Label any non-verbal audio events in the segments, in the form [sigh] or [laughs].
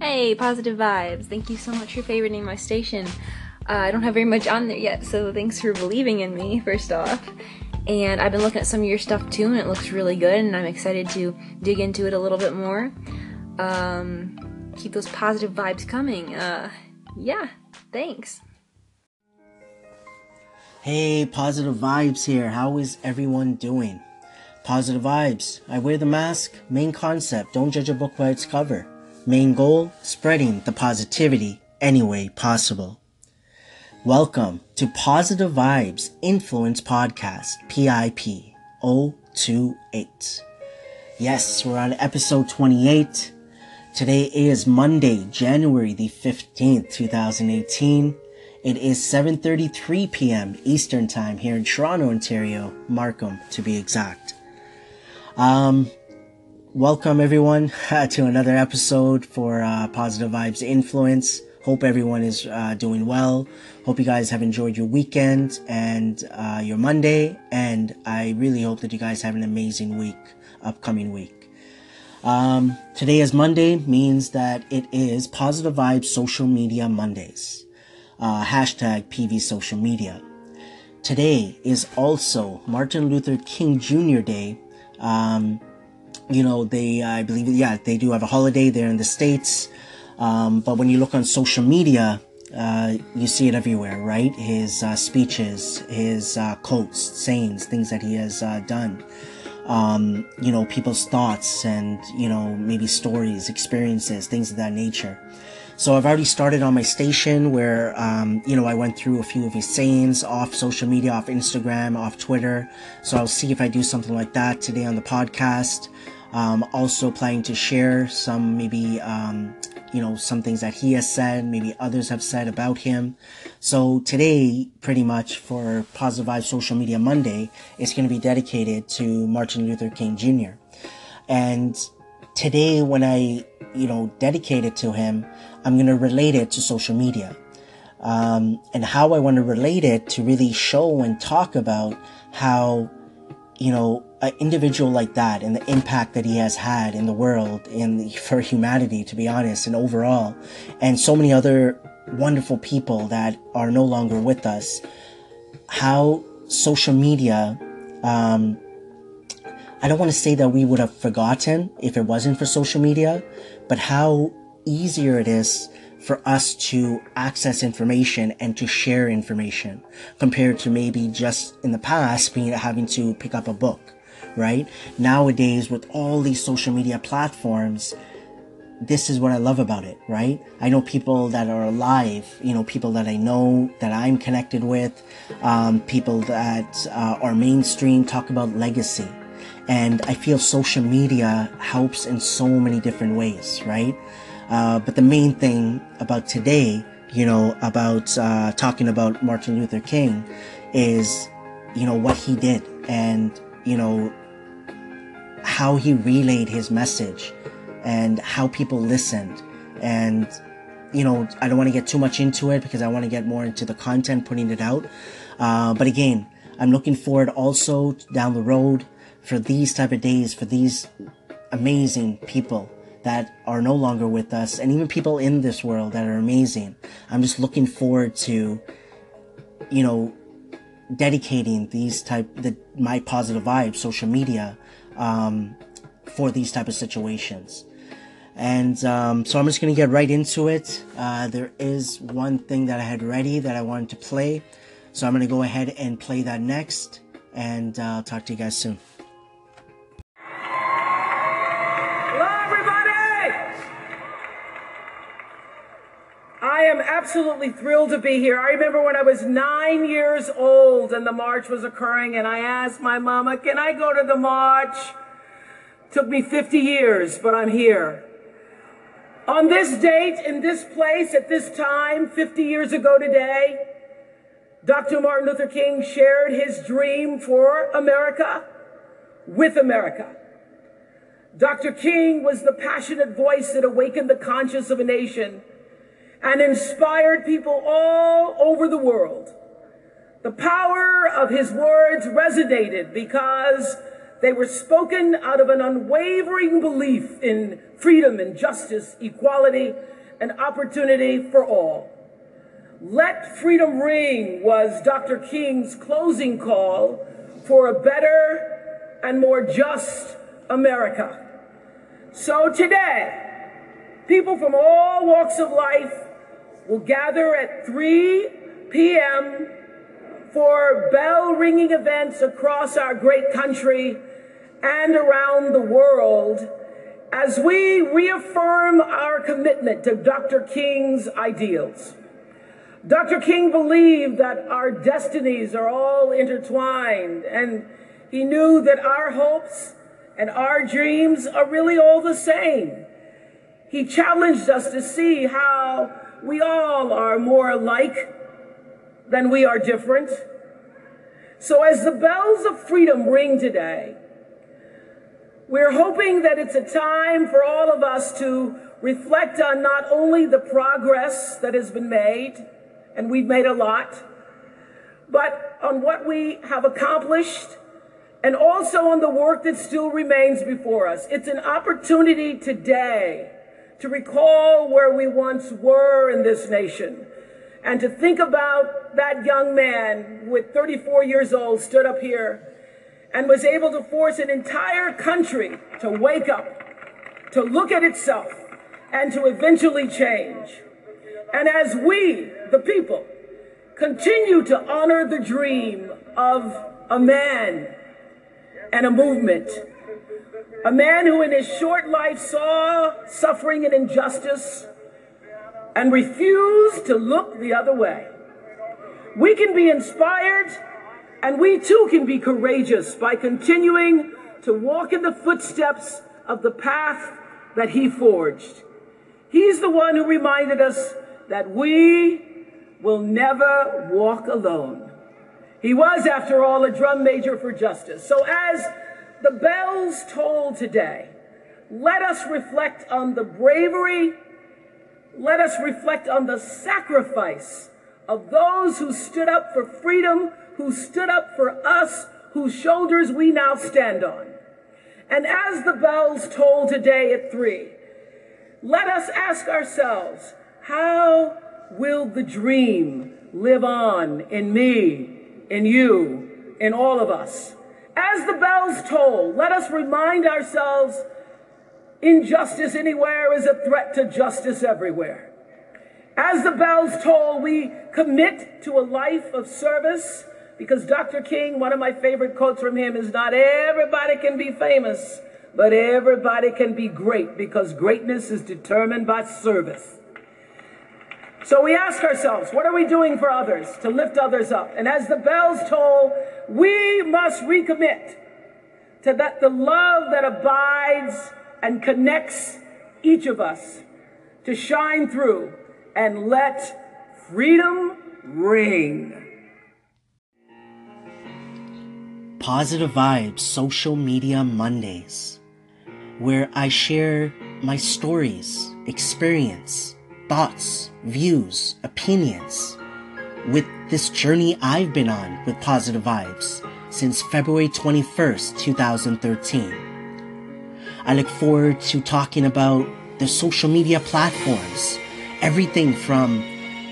Hey, positive vibes. Thank you so much for favoriting my station. Uh, I don't have very much on there yet, so thanks for believing in me, first off. And I've been looking at some of your stuff too, and it looks really good, and I'm excited to dig into it a little bit more. Um, keep those positive vibes coming. Uh, yeah, thanks. Hey, positive vibes here. How is everyone doing? Positive vibes. I wear the mask. Main concept don't judge a book by its cover. Main goal spreading the positivity any way possible. Welcome to Positive Vibes Influence Podcast, PIP 028. Yes, we're on episode 28. Today is Monday, January the 15th, 2018. It is 7:33 p.m. Eastern Time here in Toronto, Ontario, Markham to be exact. Um welcome everyone [laughs] to another episode for uh, Positive Vibes Influence. Hope everyone is uh, doing well. Hope you guys have enjoyed your weekend and uh, your Monday, and I really hope that you guys have an amazing week, upcoming week. Um, today is Monday means that it is Positive Vibes Social Media Mondays. Uh, hashtag PV Social Media. Today is also Martin Luther King Jr. Day. Um, you know, they, I believe, yeah, they do have a holiday there in the States. Um, but when you look on social media, uh, you see it everywhere, right? His uh, speeches, his uh, quotes, sayings, things that he has uh, done. Um, you know, people's thoughts and, you know, maybe stories, experiences, things of that nature. So I've already started on my station where, um, you know, I went through a few of his sayings off social media, off Instagram, off Twitter. So I'll see if I do something like that today on the podcast. Um, also planning to share some maybe, um, you know, some things that he has said, maybe others have said about him. So today, pretty much for Positive Social Media Monday, is going to be dedicated to Martin Luther King Jr. And today, when I, you know, dedicate it to him, I'm going to relate it to social media. Um, and how I want to relate it to really show and talk about how, you know, an individual like that and the impact that he has had in the world and [laughs] for humanity, to be honest, and overall, and so many other wonderful people that are no longer with us, how social media, um, I don't want to say that we would have forgotten if it wasn't for social media, but how easier it is for us to access information and to share information compared to maybe just in the past being having to pick up a book, right? Nowadays with all these social media platforms, this is what I love about it, right? I know people that are alive, you know, people that I know that I'm connected with, um, people that uh, are mainstream talk about legacy. And I feel social media helps in so many different ways, right? Uh, but the main thing about today, you know, about uh, talking about Martin Luther King is, you know, what he did and, you know, how he relayed his message and how people listened. And, you know, I don't want to get too much into it because I want to get more into the content, putting it out. Uh, but again, I'm looking forward also down the road for these type of days, for these amazing people that are no longer with us and even people in this world that are amazing. I'm just looking forward to, you know, dedicating these type, the, my positive vibes, social media, um, for these type of situations. And um, so I'm just to get right into it. Uh, there is one thing that I had ready that I wanted to play. So I'm to go ahead and play that next. And uh, I'll talk to you guys soon. Absolutely thrilled to be here. I remember when I was nine years old and the march was occurring, and I asked my mama, Can I go to the march? Took me 50 years, but I'm here. On this date, in this place, at this time, 50 years ago today, Dr. Martin Luther King shared his dream for America with America. Dr. King was the passionate voice that awakened the conscience of a nation and inspired people all over the world. The power of his words resonated because they were spoken out of an unwavering belief in freedom and justice, equality, and opportunity for all. Let Freedom Ring was Dr. King's closing call for a better and more just America. So today, people from all walks of life will gather at 3 p.m. for bell ringing events across our great country and around the world as we reaffirm our commitment to Dr. King's ideals. Dr. King believed that our destinies are all intertwined, and he knew that our hopes and our dreams are really all the same. He challenged us to see how we all are more alike than we are different. So, as the bells of freedom ring today, we're hoping that it's a time for all of us to reflect on not only the progress that has been made, and we've made a lot, but on what we have accomplished and also on the work that still remains before us. It's an opportunity today to recall where we once were in this nation and to think about that young man with 34 years old stood up here and was able to force an entire country to wake up, to look at itself, and to eventually change. And as we, the people, continue to honor the dream of a man and a movement, a man who in his short life saw suffering and injustice and refused to look the other way. We can be inspired and we too can be courageous by continuing to walk in the footsteps of the path that he forged. He's the one who reminded us that we will never walk alone. He was, after all, a drum major for justice. So as the bells toll today, let us reflect on the bravery, let us reflect on the sacrifice of those who stood up for freedom who stood up for us, whose shoulders we now stand on. And as the bells toll today at three, let us ask ourselves, how will the dream live on in me, in you, in all of us? As the bells toll, let us remind ourselves injustice anywhere is a threat to justice everywhere. As the bells toll, we commit to a life of service because Dr. King, one of my favorite quotes from him is not everybody can be famous, but everybody can be great because greatness is determined by service. So we ask ourselves, what are we doing for others to lift others up? And as the bells toll, we must recommit to that the love that abides and connects each of us to shine through and let freedom ring. Positive Vibes Social Media Mondays, where I share my stories, experience, thoughts, views, opinions with this journey I've been on with Positive Vibes since February 21st, 2013. I look forward to talking about the social media platforms, everything from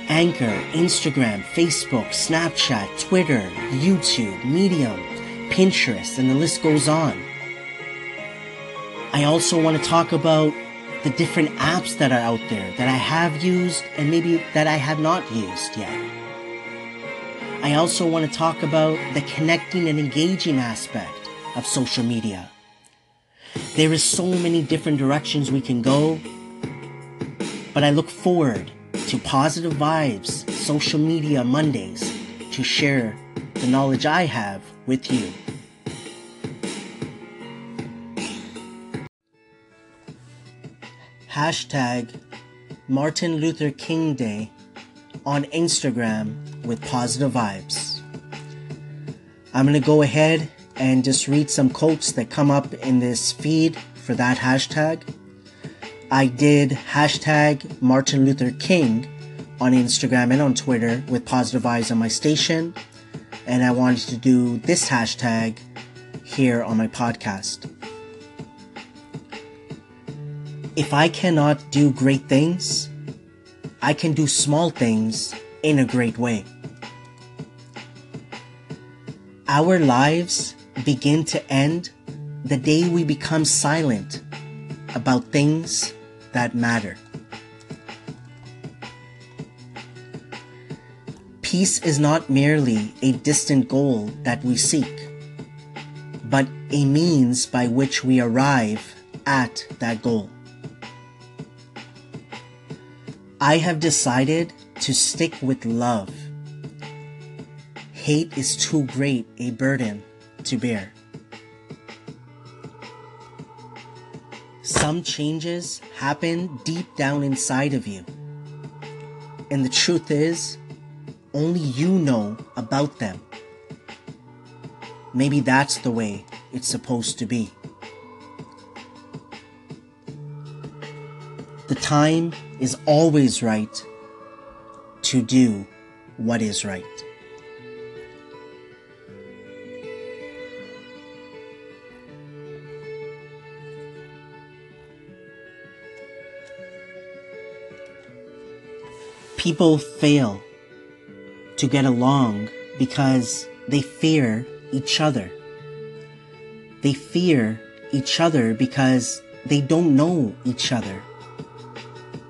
Anchor, Instagram, Facebook, Snapchat, Twitter, YouTube, Medium, Pinterest, and the list goes on. I also want to talk about the different apps that are out there that I have used and maybe that I have not used yet. I also want to talk about the connecting and engaging aspect of social media. There is so many different directions we can go, but I look forward to positive vibes, social media Mondays to share the knowledge I have with you. Hashtag Martin Luther King Day on Instagram with positive vibes. I'm going to go ahead and just read some quotes that come up in this feed for that hashtag. I did hashtag Martin Luther King on Instagram and on Twitter with positive vibes on my station and I wanted to do this hashtag here on my podcast. If I cannot do great things, I can do small things in a great way. Our lives begin to end the day we become silent about things that matter. Peace is not merely a distant goal that we seek, but a means by which we arrive at that goal. I have decided to stick with love. Hate is too great a burden to bear. Some changes happen deep down inside of you. And the truth is, only you know about them. Maybe that's the way it's supposed to be. Time is always right to do what is right. People fail to get along because they fear each other. They fear each other because they don't know each other.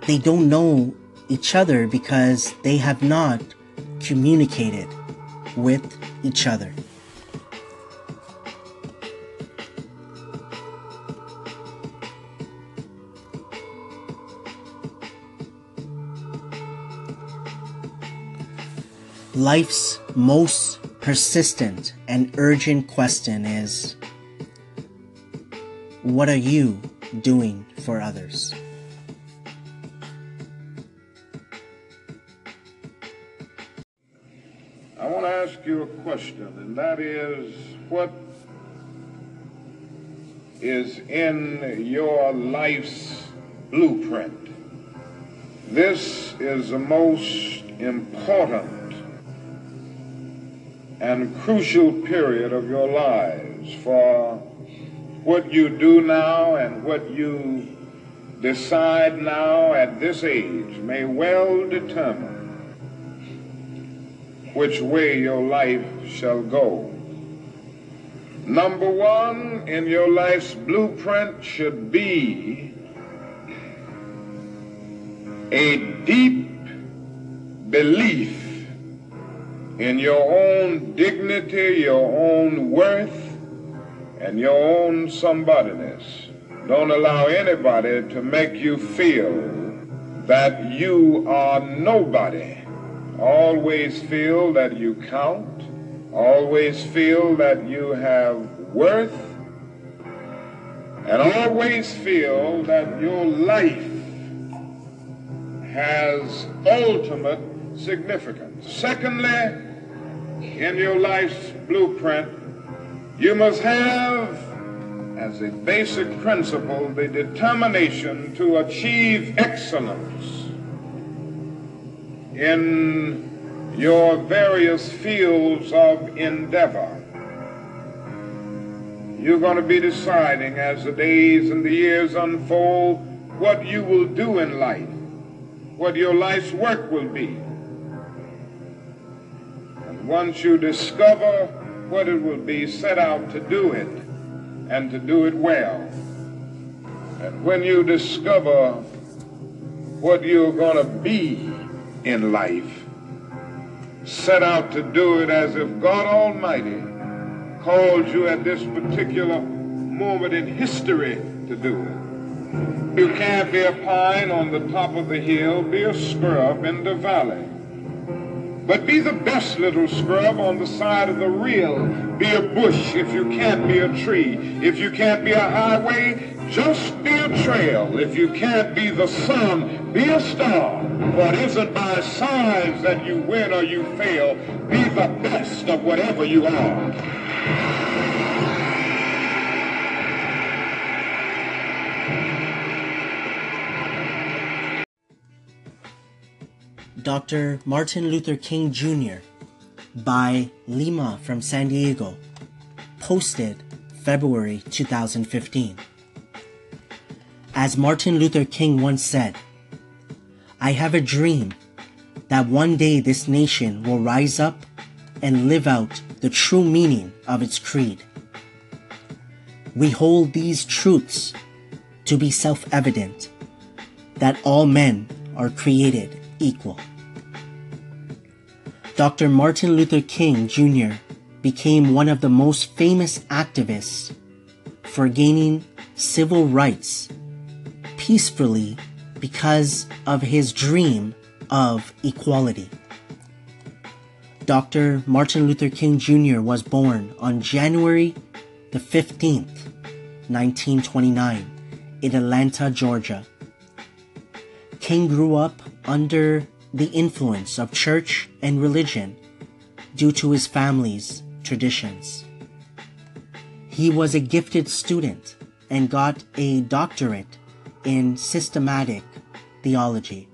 They don't know each other because they have not communicated with each other. Life's most persistent and urgent question is What are you doing for others? Question, and that is what is in your life's blueprint? This is the most important and crucial period of your lives for what you do now and what you decide now at this age may well determine which way your life shall go. Number one in your life's blueprint should be a deep belief in your own dignity, your own worth, and your own somebodyness. Don't allow anybody to make you feel that you are nobody. Always feel that you count. Always feel that you have worth. And always feel that your life has ultimate significance. Secondly, in your life's blueprint, you must have as a basic principle the determination to achieve excellence in your various fields of endeavor. You're going to be deciding as the days and the years unfold what you will do in life, what your life's work will be. And once you discover what it will be, set out to do it and to do it well. And when you discover what you're going to be in life, set out to do it as if God Almighty called you at this particular moment in history to do it. You can't be a pine on the top of the hill, be a scrub in the valley. But be the best little scrub on the side of the rill. Be a bush if you can't be a tree. If you can't be a highway, just be a trail. If you can't be the sun, be a star. It isn't by size that you win or you fail. Be the best of whatever you are. Dr. Martin Luther King Jr. by Lima from San Diego posted February 2015. As Martin Luther King once said, I have a dream that one day this nation will rise up and live out the true meaning of its creed. We hold these truths to be self evident that all men are created equal. Dr. Martin Luther King Jr. became one of the most famous activists for gaining civil rights peacefully because of his dream of equality. Dr. Martin Luther King Jr. was born on January the 15th, 1929, in Atlanta, Georgia. King grew up under the influence of church and religion due to his family's traditions. He was a gifted student and got a doctorate in systematic theology.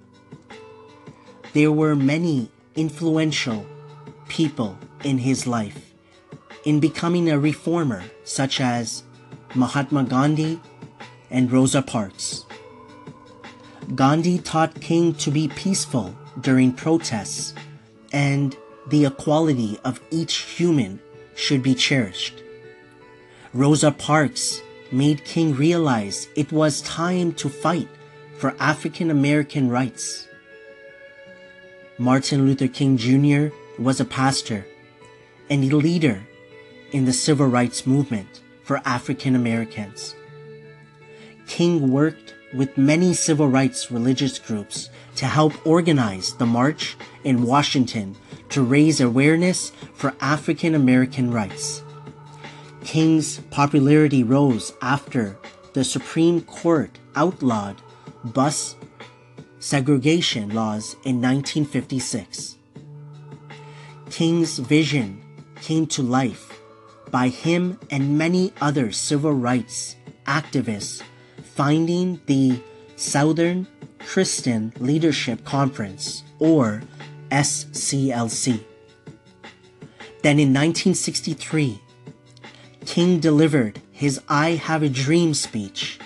There were many influential people in his life in becoming a reformer, such as Mahatma Gandhi and Rosa Parks. Gandhi taught King to be peaceful during protests and the equality of each human should be cherished. Rosa Parks made King realize it was time to fight for African American rights. Martin Luther King Jr. was a pastor and a leader in the civil rights movement for African Americans. King worked with many civil rights religious groups to help organize the march in Washington to raise awareness for African American rights. King's popularity rose after the Supreme Court outlawed bus segregation laws in 1956. King's vision came to life by him and many other civil rights activists finding the Southern Christian Leadership Conference, or SCLC. Then in 1963, King delivered his I Have a Dream speech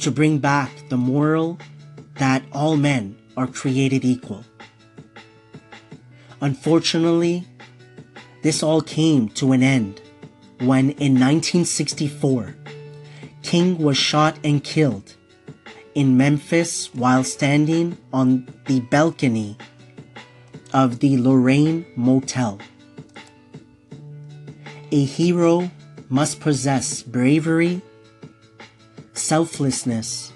to bring back the moral that all men are created equal. Unfortunately, this all came to an end when in 1964, King was shot and killed in Memphis while standing on the balcony of the Lorraine Motel. A hero must possess bravery, selflessness,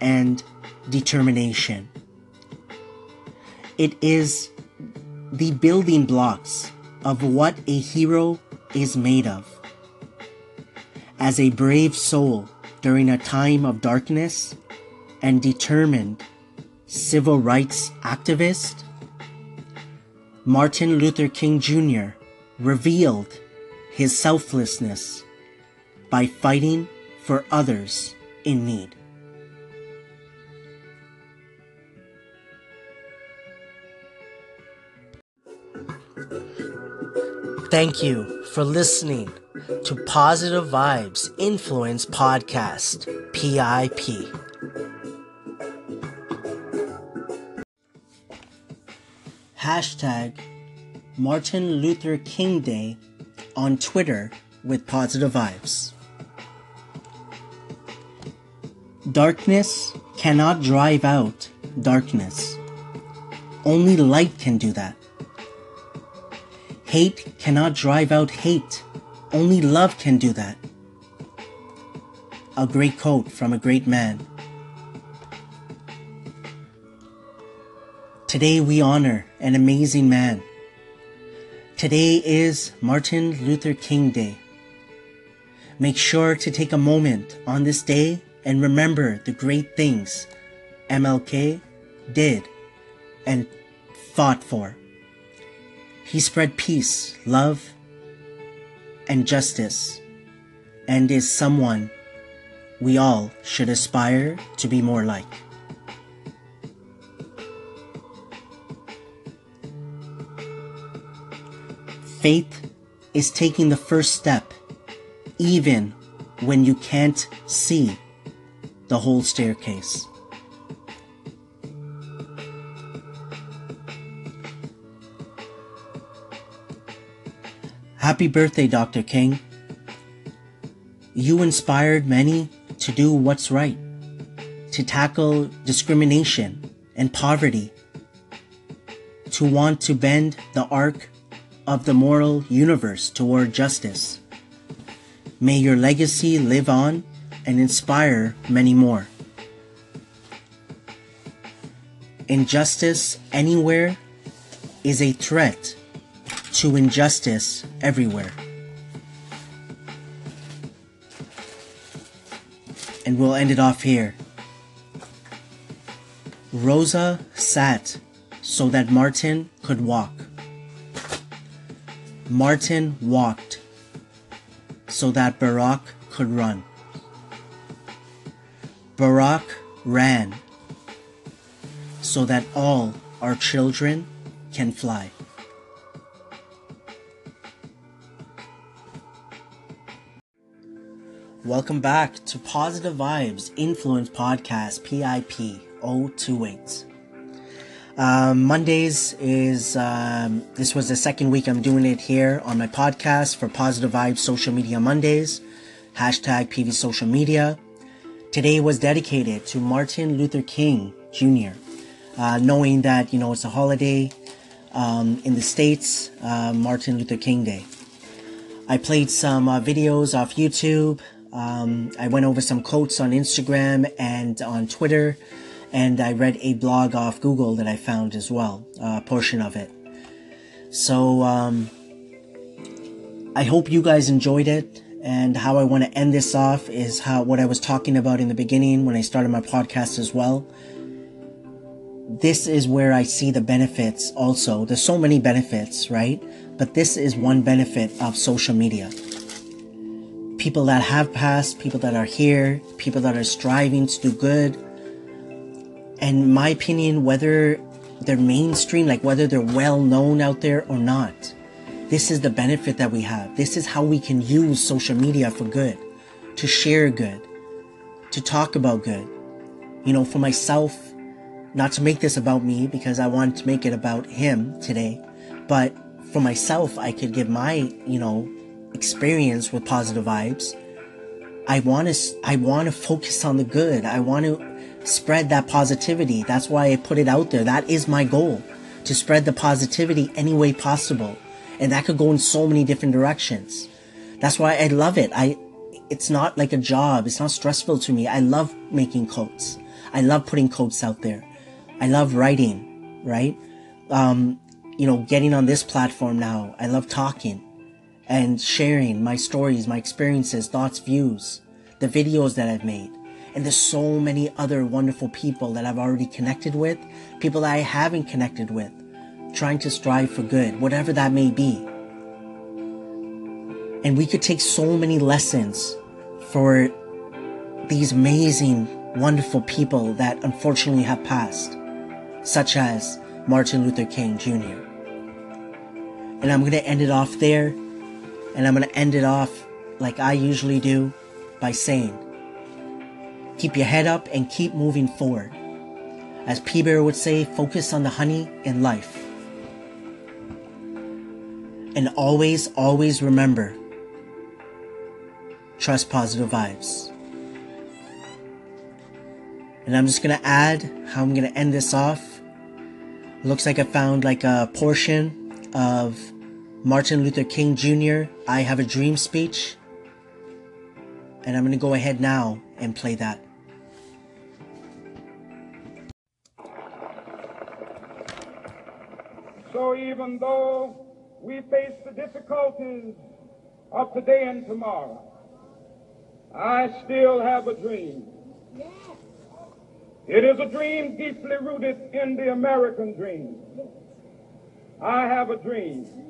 and determination. It is the building blocks of what a hero is made of. As a brave soul during a time of darkness, and determined civil rights activist, Martin Luther King Jr. revealed his selflessness by fighting for others in need. Thank you for listening to Positive Vibes Influence Podcast, PIP. hashtag Martin Luther King Day on Twitter with positive vibes. Darkness cannot drive out darkness. Only light can do that. Hate cannot drive out hate. Only love can do that. A great quote from a great man. Today we honor an amazing man. Today is Martin Luther King Day. Make sure to take a moment on this day and remember the great things MLK did and fought for. He spread peace, love, and justice, and is someone we all should aspire to be more like. Faith is taking the first step even when you can't see the whole staircase. Happy birthday, Dr. King. You inspired many to do what's right, to tackle discrimination and poverty, to want to bend the arc of the moral universe toward justice. May your legacy live on and inspire many more. Injustice anywhere is a threat to injustice everywhere. And we'll end it off here. Rosa sat so that Martin could walk. Martin walked so that Barack could run. Barack ran so that all our children can fly. Welcome back to Positive Vibes Influence Podcast PIP 028. Um, Mondays is, um, this was the second week I'm doing it here on my podcast for Positive Vibes Social Media Mondays. Hashtag PV Social Media. Today was dedicated to Martin Luther King Jr. Uh, knowing that, you know, it's a holiday um, in the States, uh, Martin Luther King Day. I played some uh, videos off YouTube. Um, I went over some quotes on Instagram and on Twitter, and I read a blog off Google that I found as well, a portion of it. So, um, I hope you guys enjoyed it. And how I want to end this off is how what I was talking about in the beginning when I started my podcast as well. This is where I see the benefits also. There's so many benefits, right? But this is one benefit of social media people that have passed, people that are here, people that are striving to do good. And my opinion, whether they're mainstream, like whether they're well known out there or not, this is the benefit that we have. This is how we can use social media for good, to share good, to talk about good. You know, for myself, not to make this about me because I wanted to make it about him today, but for myself, I could give my, you know, experience with positive vibes. I want to I want to focus on the good. I want to spread that positivity. That's why I put it out there. That is my goal to spread the positivity any way possible. And that could go in so many different directions. That's why I love it. I it's not like a job. It's not stressful to me. I love making quotes. I love putting quotes out there. I love writing, right? Um, you know, getting on this platform now. I love talking and sharing my stories, my experiences, thoughts, views, the videos that I've made. And there's so many other wonderful people that I've already connected with, people that I haven't connected with, trying to strive for good, whatever that may be. And we could take so many lessons for these amazing, wonderful people that unfortunately have passed, such as Martin Luther King Jr. And I'm going to end it off there. And I'm going to end it off like I usually do by saying, keep your head up and keep moving forward. As P Bear would say, focus on the honey in life. And always, always remember trust positive vibes. And I'm just gonna add how I'm gonna end this off. Looks like I found like a portion of Martin Luther King Jr., I Have a Dream speech. And I'm going to go ahead now and play that. So even though we face the difficulties of today and tomorrow, I still have a dream. It is a dream deeply rooted in the American dream. I have a dream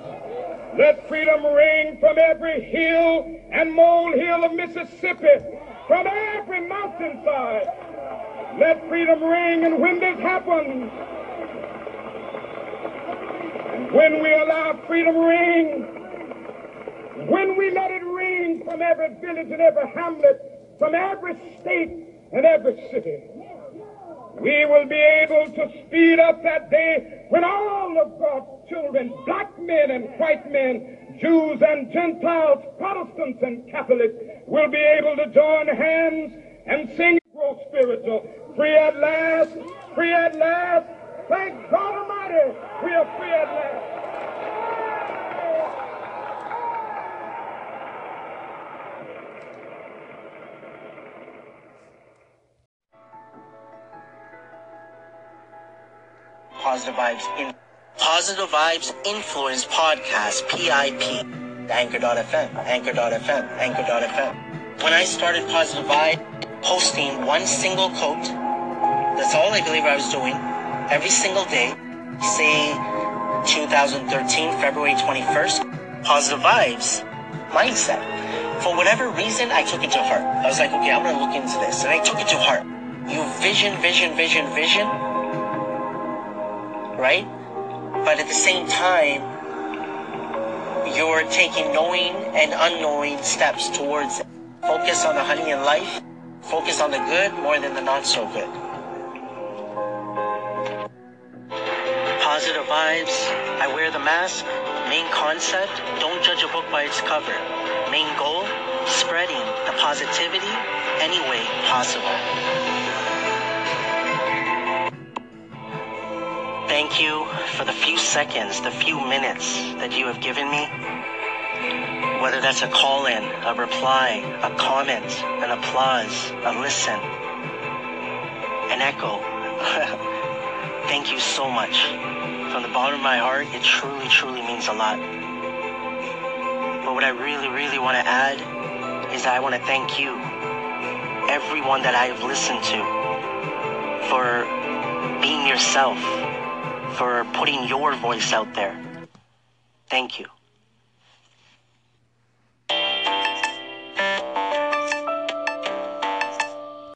Let freedom ring from every hill and molehill of Mississippi, from every mountainside. Let freedom ring, and when this happens, when we allow freedom ring, when we let it ring from every village and every hamlet, from every state and every city, we will be able to speed up that day when all of God's children, black men and white men, Jews and Gentiles, Protestants and Catholics, will be able to join hands and sing grow spiritual. Free at last, free at last. Thank God Almighty, we are free at last. Positive Vibes in Positive Vibes Influence Podcast, PIP. Anchor.fm, Anchor.fm, Anchor.fm. When I started Positive Vibe, posting one single quote, that's all I believe I was doing, every single day, say 2013, February 21st, Positive Vibes mindset. For whatever reason, I took it to heart. I was like, okay, I'm gonna look into this. And I took it to heart. you vision, vision, vision, vision, right? But at the same time, you're taking knowing and unknowing steps towards it. Focus on the honey in life. Focus on the good more than the not so good. Positive vibes. I wear the mask. Main concept, don't judge a book by its cover. Main goal, spreading the positivity any way possible. Thank you for the few seconds, the few minutes that you have given me. Whether that's a call in, a reply, a comment, an applause, a listen, an echo. [laughs] Thank you so much. From the bottom of my heart, it truly, truly means a lot. But what I really, really want to add is that I want to thank you, everyone that I have listened to, for being yourself, for putting your voice out there. Thank you.